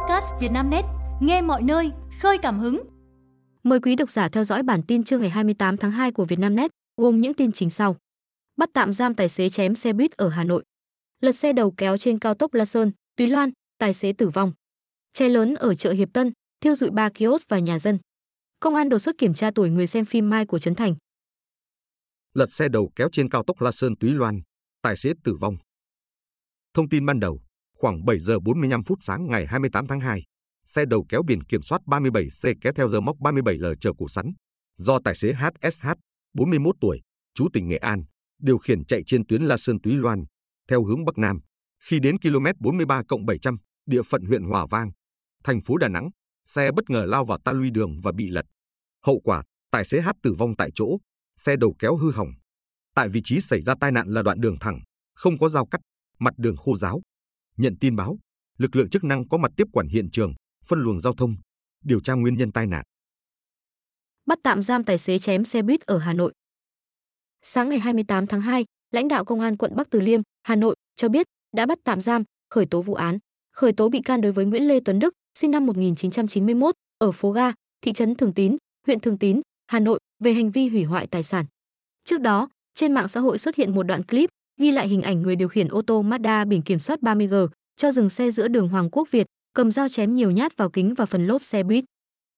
podcast Vietnamnet, nghe mọi nơi, khơi cảm hứng. Mời quý độc giả theo dõi bản tin trưa ngày 28 tháng 2 của Vietnamnet, gồm những tin chính sau. Bắt tạm giam tài xế chém xe buýt ở Hà Nội. Lật xe đầu kéo trên cao tốc La Sơn, Túy Loan, tài xế tử vong. Cháy lớn ở chợ Hiệp Tân, thiêu dụi ba kiosk và nhà dân. Công an đột xuất kiểm tra tuổi người xem phim Mai của Trấn Thành. Lật xe đầu kéo trên cao tốc La Sơn Túy Loan, tài xế tử vong. Thông tin ban đầu, khoảng 7 giờ 45 phút sáng ngày 28 tháng 2, xe đầu kéo biển kiểm soát 37C kéo theo giờ móc 37L chở củ sắn, do tài xế HSH, 41 tuổi, chú tỉnh Nghệ An, điều khiển chạy trên tuyến La Sơn Túy Loan, theo hướng Bắc Nam. Khi đến km 43 700, địa phận huyện Hòa Vang, thành phố Đà Nẵng, xe bất ngờ lao vào ta luy đường và bị lật. Hậu quả, tài xế H tử vong tại chỗ, xe đầu kéo hư hỏng. Tại vị trí xảy ra tai nạn là đoạn đường thẳng, không có giao cắt, mặt đường khô giáo. Nhận tin báo, lực lượng chức năng có mặt tiếp quản hiện trường, phân luồng giao thông, điều tra nguyên nhân tai nạn. Bắt tạm giam tài xế chém xe buýt ở Hà Nội. Sáng ngày 28 tháng 2, lãnh đạo công an quận Bắc Từ Liêm, Hà Nội cho biết đã bắt tạm giam, khởi tố vụ án, khởi tố bị can đối với Nguyễn Lê Tuấn Đức, sinh năm 1991, ở phố Ga, thị trấn Thường Tín, huyện Thường Tín, Hà Nội về hành vi hủy hoại tài sản. Trước đó, trên mạng xã hội xuất hiện một đoạn clip ghi lại hình ảnh người điều khiển ô tô Mazda biển kiểm soát 30G cho dừng xe giữa đường Hoàng Quốc Việt, cầm dao chém nhiều nhát vào kính và phần lốp xe buýt.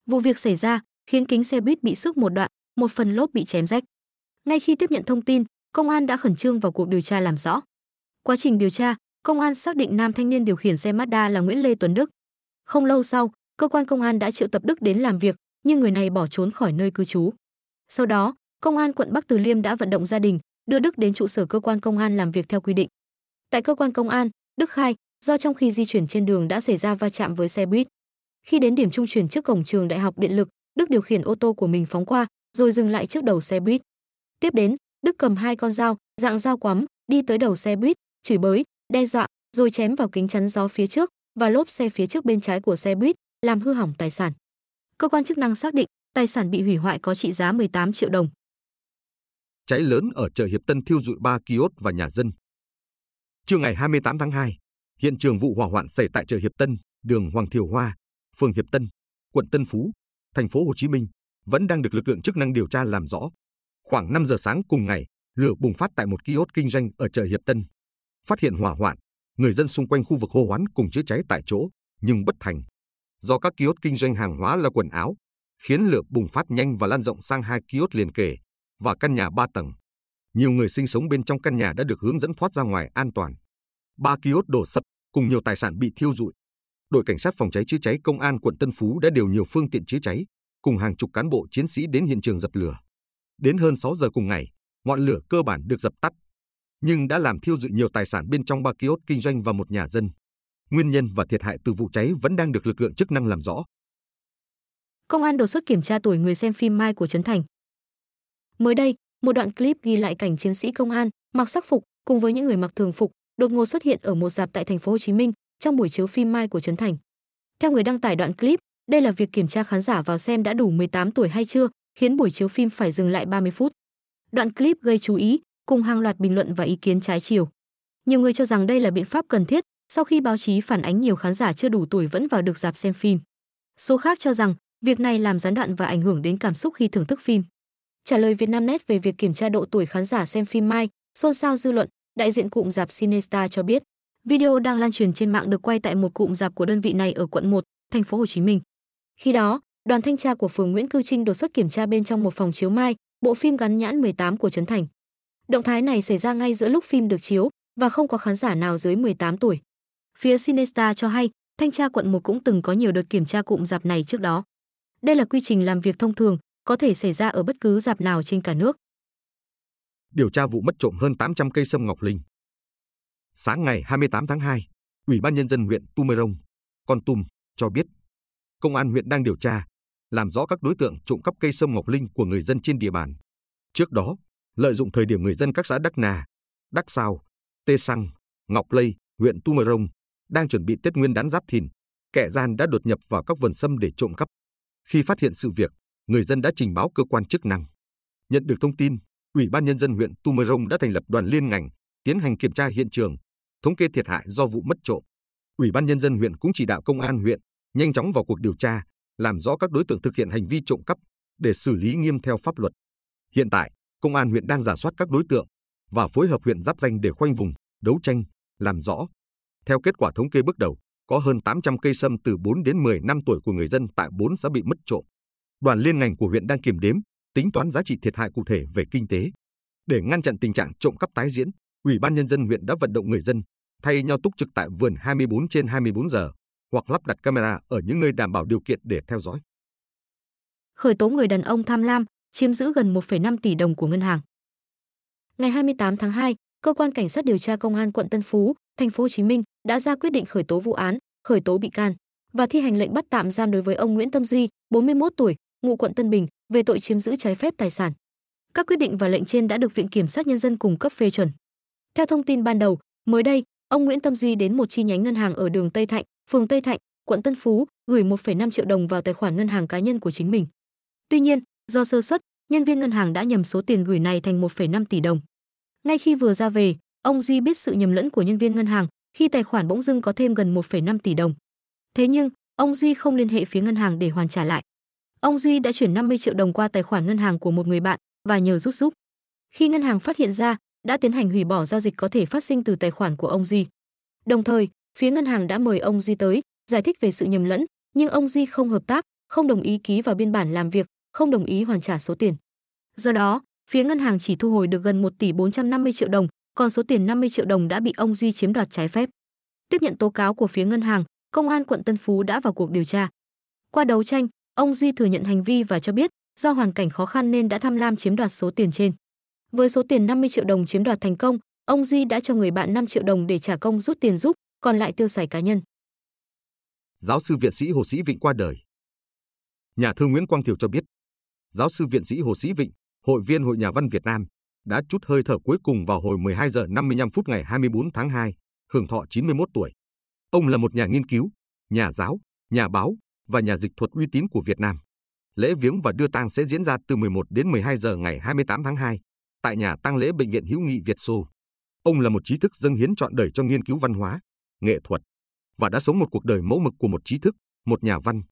Vụ việc xảy ra khiến kính xe buýt bị sức một đoạn, một phần lốp bị chém rách. Ngay khi tiếp nhận thông tin, công an đã khẩn trương vào cuộc điều tra làm rõ. Quá trình điều tra, công an xác định nam thanh niên điều khiển xe Mazda là Nguyễn Lê Tuấn Đức. Không lâu sau, cơ quan công an đã triệu tập Đức đến làm việc, nhưng người này bỏ trốn khỏi nơi cư trú. Sau đó, công an quận Bắc Từ Liêm đã vận động gia đình đưa Đức đến trụ sở cơ quan công an làm việc theo quy định. Tại cơ quan công an, Đức khai do trong khi di chuyển trên đường đã xảy ra va chạm với xe buýt. Khi đến điểm trung chuyển trước cổng trường Đại học Điện lực, Đức điều khiển ô tô của mình phóng qua, rồi dừng lại trước đầu xe buýt. Tiếp đến, Đức cầm hai con dao, dạng dao quắm, đi tới đầu xe buýt, chửi bới, đe dọa, rồi chém vào kính chắn gió phía trước và lốp xe phía trước bên trái của xe buýt, làm hư hỏng tài sản. Cơ quan chức năng xác định tài sản bị hủy hoại có trị giá 18 triệu đồng. Cháy lớn ở chợ Hiệp Tân thiêu dụi 3 kiosk và nhà dân. Trưa ngày 28 tháng 2, hiện trường vụ hỏa hoạn xảy tại chợ Hiệp Tân, đường Hoàng Thiều Hoa, phường Hiệp Tân, quận Tân Phú, thành phố Hồ Chí Minh vẫn đang được lực lượng chức năng điều tra làm rõ. Khoảng 5 giờ sáng cùng ngày, lửa bùng phát tại một kiosk kinh doanh ở chợ Hiệp Tân. Phát hiện hỏa hoạn, người dân xung quanh khu vực hô hoán cùng chữa cháy tại chỗ, nhưng bất thành. Do các kiosk kinh doanh hàng hóa là quần áo, khiến lửa bùng phát nhanh và lan rộng sang hai kiosk liền kề và căn nhà ba tầng. Nhiều người sinh sống bên trong căn nhà đã được hướng dẫn thoát ra ngoài an toàn. Ba kiosk đổ sập cùng nhiều tài sản bị thiêu rụi. Đội cảnh sát phòng cháy chữa cháy công an quận Tân Phú đã điều nhiều phương tiện chữa cháy cùng hàng chục cán bộ chiến sĩ đến hiện trường dập lửa. Đến hơn 6 giờ cùng ngày, ngọn lửa cơ bản được dập tắt, nhưng đã làm thiêu rụi nhiều tài sản bên trong ba kiosk kinh doanh và một nhà dân. Nguyên nhân và thiệt hại từ vụ cháy vẫn đang được lực lượng chức năng làm rõ. Công an đột xuất kiểm tra tuổi người xem phim Mai của Trấn Thành. Mới đây, một đoạn clip ghi lại cảnh chiến sĩ công an mặc sắc phục cùng với những người mặc thường phục đột ngột xuất hiện ở một dạp tại thành phố Hồ Chí Minh trong buổi chiếu phim Mai của Trấn Thành. Theo người đăng tải đoạn clip, đây là việc kiểm tra khán giả vào xem đã đủ 18 tuổi hay chưa, khiến buổi chiếu phim phải dừng lại 30 phút. Đoạn clip gây chú ý, cùng hàng loạt bình luận và ý kiến trái chiều. Nhiều người cho rằng đây là biện pháp cần thiết sau khi báo chí phản ánh nhiều khán giả chưa đủ tuổi vẫn vào được dạp xem phim. Số khác cho rằng việc này làm gián đoạn và ảnh hưởng đến cảm xúc khi thưởng thức phim. Trả lời Vietnamnet về việc kiểm tra độ tuổi khán giả xem phim Mai, xôn xao dư luận, đại diện cụm rạp Cinestar cho biết, video đang lan truyền trên mạng được quay tại một cụm rạp của đơn vị này ở quận 1, thành phố Hồ Chí Minh. Khi đó, đoàn thanh tra của phường Nguyễn Cư Trinh đột xuất kiểm tra bên trong một phòng chiếu Mai, bộ phim gắn nhãn 18 của Trấn Thành. Động thái này xảy ra ngay giữa lúc phim được chiếu và không có khán giả nào dưới 18 tuổi. Phía Cinestar cho hay, thanh tra quận 1 cũng từng có nhiều đợt kiểm tra cụm rạp này trước đó. Đây là quy trình làm việc thông thường, có thể xảy ra ở bất cứ dạp nào trên cả nước. Điều tra vụ mất trộm hơn 800 cây sâm ngọc linh. Sáng ngày 28 tháng 2, Ủy ban nhân dân huyện Tumerong, Con Tum cho biết, công an huyện đang điều tra, làm rõ các đối tượng trộm cắp cây sâm ngọc linh của người dân trên địa bàn. Trước đó, lợi dụng thời điểm người dân các xã Đắc Nà, Đắc Sao, Tê Săng, Ngọc Lây, huyện Tumerong đang chuẩn bị Tết Nguyên đán Giáp Thìn, kẻ gian đã đột nhập vào các vườn sâm để trộm cắp. Khi phát hiện sự việc, người dân đã trình báo cơ quan chức năng. Nhận được thông tin, Ủy ban nhân dân huyện Tumorong đã thành lập đoàn liên ngành tiến hành kiểm tra hiện trường, thống kê thiệt hại do vụ mất trộm. Ủy ban nhân dân huyện cũng chỉ đạo công an huyện nhanh chóng vào cuộc điều tra, làm rõ các đối tượng thực hiện hành vi trộm cắp để xử lý nghiêm theo pháp luật. Hiện tại, công an huyện đang giả soát các đối tượng và phối hợp huyện giáp danh để khoanh vùng, đấu tranh, làm rõ. Theo kết quả thống kê bước đầu, có hơn 800 cây sâm từ 4 đến 10 năm tuổi của người dân tại 4 xã bị mất trộm. Đoàn liên ngành của huyện đang kiểm đếm, tính toán giá trị thiệt hại cụ thể về kinh tế. Để ngăn chặn tình trạng trộm cắp tái diễn, Ủy ban nhân dân huyện đã vận động người dân thay nhau túc trực tại vườn 24 trên 24 giờ hoặc lắp đặt camera ở những nơi đảm bảo điều kiện để theo dõi. Khởi tố người đàn ông tham lam, chiếm giữ gần 1,5 tỷ đồng của ngân hàng. Ngày 28 tháng 2, cơ quan cảnh sát điều tra công an quận Tân Phú, thành phố Hồ Chí Minh đã ra quyết định khởi tố vụ án, khởi tố bị can và thi hành lệnh bắt tạm giam đối với ông Nguyễn Tâm Duy, 41 tuổi, ngụ quận Tân Bình về tội chiếm giữ trái phép tài sản. Các quyết định và lệnh trên đã được Viện kiểm sát nhân dân cung cấp phê chuẩn. Theo thông tin ban đầu, mới đây, ông Nguyễn Tâm Duy đến một chi nhánh ngân hàng ở đường Tây Thạnh, phường Tây Thạnh, quận Tân Phú, gửi 1,5 triệu đồng vào tài khoản ngân hàng cá nhân của chính mình. Tuy nhiên, do sơ suất, nhân viên ngân hàng đã nhầm số tiền gửi này thành 1,5 tỷ đồng. Ngay khi vừa ra về, ông Duy biết sự nhầm lẫn của nhân viên ngân hàng khi tài khoản bỗng dưng có thêm gần 1,5 tỷ đồng. Thế nhưng, ông Duy không liên hệ phía ngân hàng để hoàn trả lại. Ông Duy đã chuyển 50 triệu đồng qua tài khoản ngân hàng của một người bạn và nhờ rút giúp. Khi ngân hàng phát hiện ra, đã tiến hành hủy bỏ giao dịch có thể phát sinh từ tài khoản của ông Duy. Đồng thời, phía ngân hàng đã mời ông Duy tới giải thích về sự nhầm lẫn, nhưng ông Duy không hợp tác, không đồng ý ký vào biên bản làm việc, không đồng ý hoàn trả số tiền. Do đó, phía ngân hàng chỉ thu hồi được gần 1 tỷ 450 triệu đồng, còn số tiền 50 triệu đồng đã bị ông Duy chiếm đoạt trái phép. Tiếp nhận tố cáo của phía ngân hàng, công an quận Tân Phú đã vào cuộc điều tra. Qua đấu tranh, ông Duy thừa nhận hành vi và cho biết do hoàn cảnh khó khăn nên đã tham lam chiếm đoạt số tiền trên. Với số tiền 50 triệu đồng chiếm đoạt thành công, ông Duy đã cho người bạn 5 triệu đồng để trả công rút tiền giúp, còn lại tiêu xài cá nhân. Giáo sư viện sĩ Hồ Sĩ Vịnh qua đời. Nhà thơ Nguyễn Quang Thiều cho biết, giáo sư viện sĩ Hồ Sĩ Vịnh, hội viên Hội Nhà văn Việt Nam, đã chút hơi thở cuối cùng vào hồi 12 giờ 55 phút ngày 24 tháng 2, hưởng thọ 91 tuổi. Ông là một nhà nghiên cứu, nhà giáo, nhà báo và nhà dịch thuật uy tín của Việt Nam. Lễ viếng và đưa tang sẽ diễn ra từ 11 đến 12 giờ ngày 28 tháng 2 tại nhà tang lễ Bệnh viện Hữu nghị Việt Xô. Ông là một trí thức dâng hiến trọn đời cho nghiên cứu văn hóa, nghệ thuật và đã sống một cuộc đời mẫu mực của một trí thức, một nhà văn.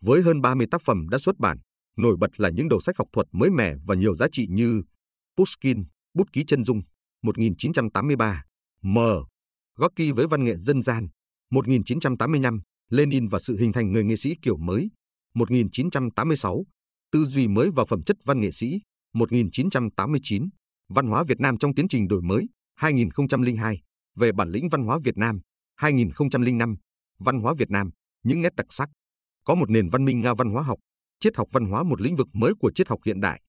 Với hơn 30 tác phẩm đã xuất bản, nổi bật là những đầu sách học thuật mới mẻ và nhiều giá trị như Pushkin, Bút ký chân dung, 1983, M. Gorky với văn nghệ dân gian, 1985, Lenin và sự hình thành người nghệ sĩ kiểu mới, 1986, Tư duy mới và phẩm chất văn nghệ sĩ, 1989, Văn hóa Việt Nam trong tiến trình đổi mới, 2002, về bản lĩnh văn hóa Việt Nam, 2005, Văn hóa Việt Nam, những nét đặc sắc. Có một nền văn minh Nga văn hóa học, triết học văn hóa một lĩnh vực mới của triết học hiện đại,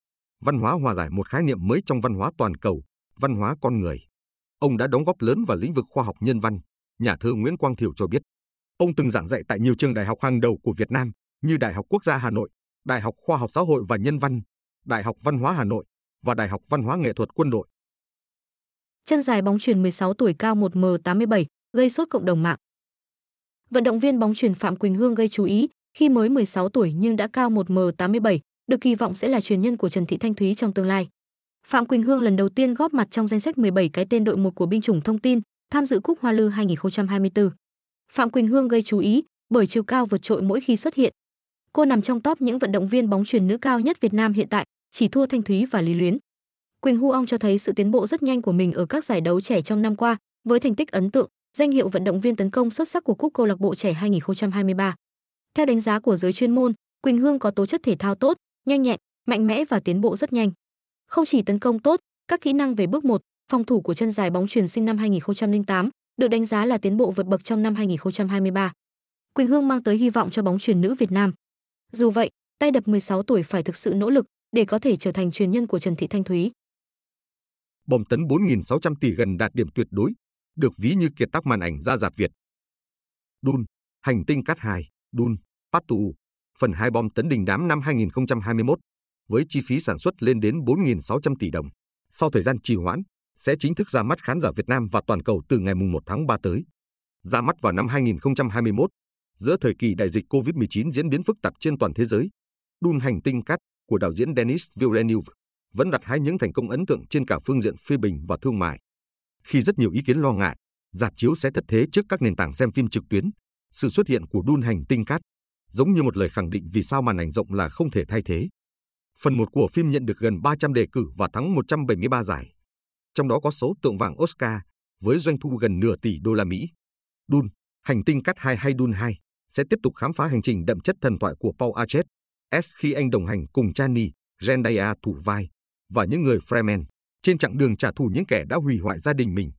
văn hóa hòa giải một khái niệm mới trong văn hóa toàn cầu, văn hóa con người. Ông đã đóng góp lớn vào lĩnh vực khoa học nhân văn, nhà thơ Nguyễn Quang Thiều cho biết. Ông từng giảng dạy tại nhiều trường đại học hàng đầu của Việt Nam như Đại học Quốc gia Hà Nội, Đại học Khoa học Xã hội và Nhân văn, Đại học Văn hóa Hà Nội và Đại học Văn hóa Nghệ thuật Quân đội. Chân dài bóng chuyền 16 tuổi cao 1m87, gây sốt cộng đồng mạng. Vận động viên bóng chuyền Phạm Quỳnh Hương gây chú ý khi mới 16 tuổi nhưng đã cao 1m87, được kỳ vọng sẽ là truyền nhân của Trần Thị Thanh Thúy trong tương lai. Phạm Quỳnh Hương lần đầu tiên góp mặt trong danh sách 17 cái tên đội một của binh chủng thông tin tham dự Cúp Hoa Lư 2024. Phạm Quỳnh Hương gây chú ý bởi chiều cao vượt trội mỗi khi xuất hiện. Cô nằm trong top những vận động viên bóng chuyền nữ cao nhất Việt Nam hiện tại, chỉ thua Thanh Thúy và Lý Luyến. Quỳnh Hu Ong cho thấy sự tiến bộ rất nhanh của mình ở các giải đấu trẻ trong năm qua, với thành tích ấn tượng, danh hiệu vận động viên tấn công xuất sắc của Cúp Câu lạc bộ trẻ 2023. Theo đánh giá của giới chuyên môn, Quỳnh Hương có tố chất thể thao tốt, nhanh nhẹn, mạnh mẽ và tiến bộ rất nhanh. Không chỉ tấn công tốt, các kỹ năng về bước 1, phòng thủ của chân dài bóng truyền sinh năm 2008 được đánh giá là tiến bộ vượt bậc trong năm 2023. Quỳnh Hương mang tới hy vọng cho bóng truyền nữ Việt Nam. Dù vậy, tay đập 16 tuổi phải thực sự nỗ lực để có thể trở thành truyền nhân của Trần Thị Thanh Thúy. Bom tấn 4.600 tỷ gần đạt điểm tuyệt đối, được ví như kiệt tác màn ảnh ra dạp Việt. Dun, hành tinh cát 2, Dun, Patu, phần 2 bom tấn đình đám năm 2021, với chi phí sản xuất lên đến 4.600 tỷ đồng. Sau thời gian trì hoãn, sẽ chính thức ra mắt khán giả Việt Nam và toàn cầu từ ngày 1 tháng 3 tới. Ra mắt vào năm 2021, giữa thời kỳ đại dịch COVID-19 diễn biến phức tạp trên toàn thế giới, Đun hành tinh cát của đạo diễn Denis Villeneuve vẫn đặt hai những thành công ấn tượng trên cả phương diện phê bình và thương mại. Khi rất nhiều ý kiến lo ngại, dạp chiếu sẽ thất thế trước các nền tảng xem phim trực tuyến, sự xuất hiện của Đun hành tinh cát giống như một lời khẳng định vì sao màn ảnh rộng là không thể thay thế. Phần 1 của phim nhận được gần 300 đề cử và thắng 173 giải. Trong đó có số tượng vàng Oscar với doanh thu gần nửa tỷ đô la Mỹ. Dune, hành tinh cắt 2 hay Dune 2 sẽ tiếp tục khám phá hành trình đậm chất thần thoại của Paul Atreides khi anh đồng hành cùng Chani, Zendaya thủ vai và những người Fremen trên chặng đường trả thù những kẻ đã hủy hoại gia đình mình.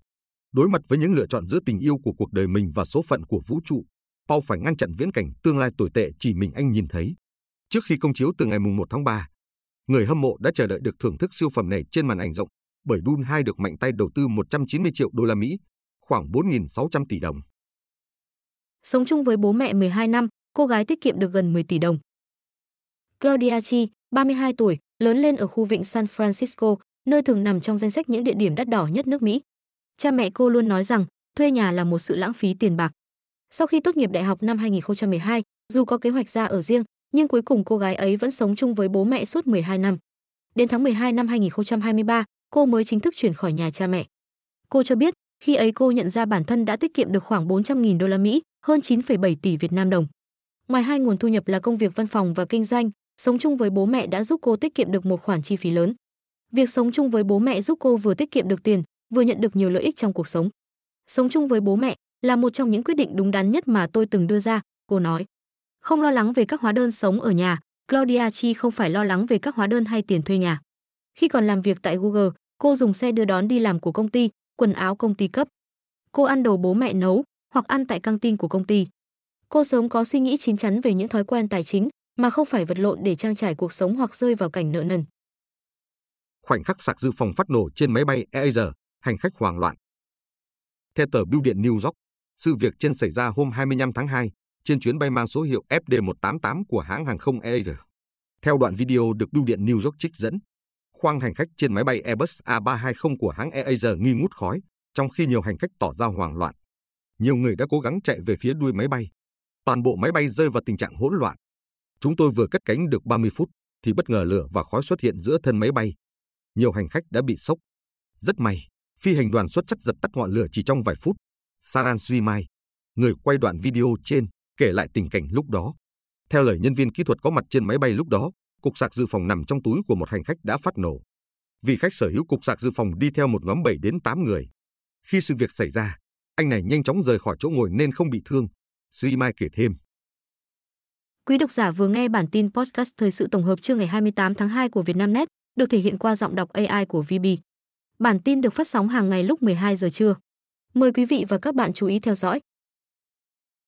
Đối mặt với những lựa chọn giữa tình yêu của cuộc đời mình và số phận của vũ trụ, Paul phải ngăn chặn viễn cảnh tương lai tồi tệ chỉ mình anh nhìn thấy. Trước khi công chiếu từ ngày 1 tháng 3, người hâm mộ đã chờ đợi được thưởng thức siêu phẩm này trên màn ảnh rộng bởi Dun 2 được mạnh tay đầu tư 190 triệu đô la Mỹ, khoảng 4.600 tỷ đồng. Sống chung với bố mẹ 12 năm, cô gái tiết kiệm được gần 10 tỷ đồng. Claudia Chi, 32 tuổi, lớn lên ở khu vịnh San Francisco, nơi thường nằm trong danh sách những địa điểm đắt đỏ nhất nước Mỹ. Cha mẹ cô luôn nói rằng thuê nhà là một sự lãng phí tiền bạc. Sau khi tốt nghiệp đại học năm 2012, dù có kế hoạch ra ở riêng, nhưng cuối cùng cô gái ấy vẫn sống chung với bố mẹ suốt 12 năm. Đến tháng 12 năm 2023, cô mới chính thức chuyển khỏi nhà cha mẹ. Cô cho biết, khi ấy cô nhận ra bản thân đã tiết kiệm được khoảng 400.000 đô la Mỹ, hơn 9,7 tỷ Việt Nam đồng. Ngoài hai nguồn thu nhập là công việc văn phòng và kinh doanh, sống chung với bố mẹ đã giúp cô tiết kiệm được một khoản chi phí lớn. Việc sống chung với bố mẹ giúp cô vừa tiết kiệm được tiền, vừa nhận được nhiều lợi ích trong cuộc sống. Sống chung với bố mẹ là một trong những quyết định đúng đắn nhất mà tôi từng đưa ra, cô nói. Không lo lắng về các hóa đơn sống ở nhà, Claudia Chi không phải lo lắng về các hóa đơn hay tiền thuê nhà. Khi còn làm việc tại Google, cô dùng xe đưa đón đi làm của công ty, quần áo công ty cấp. Cô ăn đồ bố mẹ nấu hoặc ăn tại căng tin của công ty. Cô sớm có suy nghĩ chín chắn về những thói quen tài chính mà không phải vật lộn để trang trải cuộc sống hoặc rơi vào cảnh nợ nần. Khoảnh khắc sạc dự phòng phát nổ trên máy bay Air, hành khách hoảng loạn. Theo tờ Bưu điện New York, sự việc trên xảy ra hôm 25 tháng 2 trên chuyến bay mang số hiệu FD188 của hãng hàng không Air. Theo đoạn video được Bưu điện New York trích dẫn, khoang hành khách trên máy bay Airbus A320 của hãng AirAsia nghi ngút khói, trong khi nhiều hành khách tỏ ra hoảng loạn. Nhiều người đã cố gắng chạy về phía đuôi máy bay. Toàn bộ máy bay rơi vào tình trạng hỗn loạn. Chúng tôi vừa cất cánh được 30 phút thì bất ngờ lửa và khói xuất hiện giữa thân máy bay. Nhiều hành khách đã bị sốc. Rất may, phi hành đoàn xuất sắc dập tắt ngọn lửa chỉ trong vài phút. Saran Srimai, người quay đoạn video trên, kể lại tình cảnh lúc đó. Theo lời nhân viên kỹ thuật có mặt trên máy bay lúc đó, cục sạc dự phòng nằm trong túi của một hành khách đã phát nổ. Vì khách sở hữu cục sạc dự phòng đi theo một nhóm 7 đến 8 người. Khi sự việc xảy ra, anh này nhanh chóng rời khỏi chỗ ngồi nên không bị thương. Suy Mai kể thêm. Quý độc giả vừa nghe bản tin podcast thời sự tổng hợp trưa ngày 28 tháng 2 của Vietnamnet, được thể hiện qua giọng đọc AI của VB. Bản tin được phát sóng hàng ngày lúc 12 giờ trưa. Mời quý vị và các bạn chú ý theo dõi.